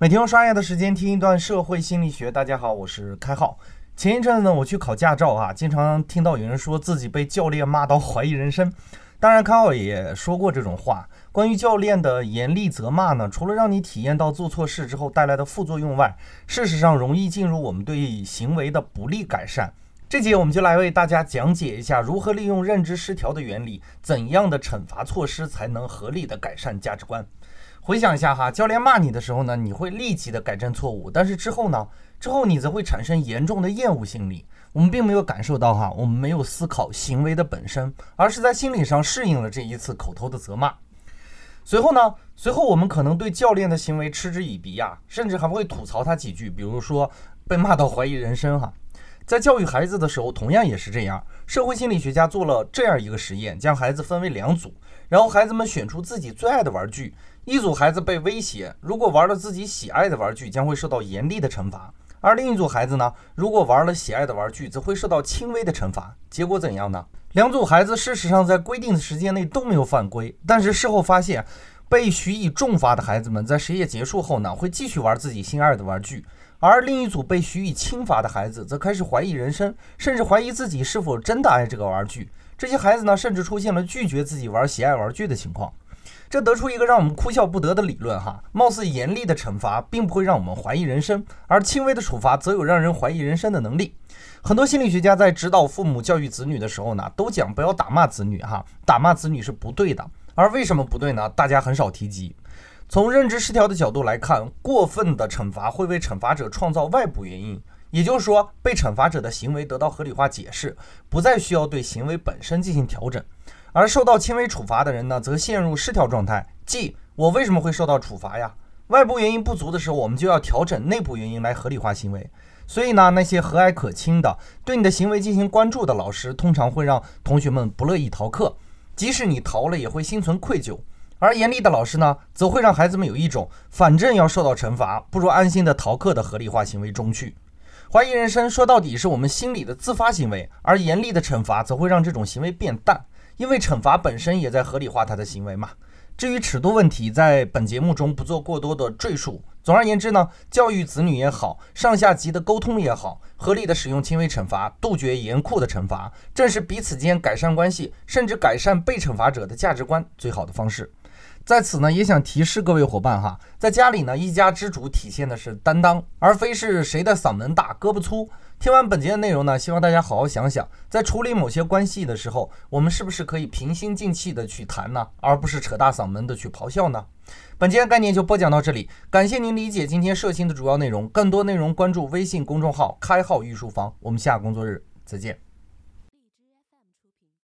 每天用刷牙的时间听一段社会心理学。大家好，我是开浩。前一阵子呢，我去考驾照啊，经常听到有人说自己被教练骂到怀疑人生。当然，开浩也说过这种话。关于教练的严厉责骂呢，除了让你体验到做错事之后带来的副作用外，事实上容易进入我们对行为的不利改善。这节我们就来为大家讲解一下如何利用认知失调的原理，怎样的惩罚措施才能合理的改善价值观。回想一下哈，教练骂你的时候呢，你会立即的改正错误，但是之后呢，之后你则会产生严重的厌恶心理。我们并没有感受到哈，我们没有思考行为的本身，而是在心理上适应了这一次口头的责骂。随后呢，随后我们可能对教练的行为嗤之以鼻呀，甚至还会吐槽他几句，比如说被骂到怀疑人生哈。在教育孩子的时候，同样也是这样。社会心理学家做了这样一个实验，将孩子分为两组，然后孩子们选出自己最爱的玩具。一组孩子被威胁，如果玩了自己喜爱的玩具，将会受到严厉的惩罚；而另一组孩子呢，如果玩了喜爱的玩具，则会受到轻微的惩罚。结果怎样呢？两组孩子事实上在规定的时间内都没有犯规，但是事后发现，被许以重罚的孩子们在实验结束后呢，会继续玩自己心爱的玩具；而另一组被许以轻罚的孩子，则开始怀疑人生，甚至怀疑自己是否真的爱这个玩具。这些孩子呢，甚至出现了拒绝自己玩喜爱玩具的情况。这得出一个让我们哭笑不得的理论哈，貌似严厉的惩罚并不会让我们怀疑人生，而轻微的处罚则有让人怀疑人生的能力。很多心理学家在指导父母教育子女的时候呢，都讲不要打骂子女哈，打骂子女是不对的。而为什么不对呢？大家很少提及。从认知失调的角度来看，过分的惩罚会为惩罚者创造外部原因，也就是说，被惩罚者的行为得到合理化解释，不再需要对行为本身进行调整。而受到轻微处罚的人呢，则陷入失调状态，即我为什么会受到处罚呀？外部原因不足的时候，我们就要调整内部原因来合理化行为。所以呢，那些和蔼可亲的对你的行为进行关注的老师，通常会让同学们不乐意逃课，即使你逃了，也会心存愧疚。而严厉的老师呢，则会让孩子们有一种反正要受到惩罚，不如安心的逃课的合理化行为中去。怀疑人生说到底是我们心理的自发行为，而严厉的惩罚则会让这种行为变淡。因为惩罚本身也在合理化他的行为嘛。至于尺度问题，在本节目中不做过多的赘述。总而言之呢，教育子女也好，上下级的沟通也好，合理的使用轻微惩罚，杜绝严酷的惩罚，正是彼此间改善关系，甚至改善被惩罚者的价值观最好的方式。在此呢，也想提示各位伙伴哈，在家里呢，一家之主体现的是担当，而非是谁的嗓门大、胳膊粗。听完本节的内容呢，希望大家好好想想，在处理某些关系的时候，我们是不是可以平心静气的去谈呢，而不是扯大嗓门的去咆哮呢？本节的概念就播讲到这里，感谢您理解今天社星的主要内容。更多内容关注微信公众号“开号御书房”，我们下工作日再见。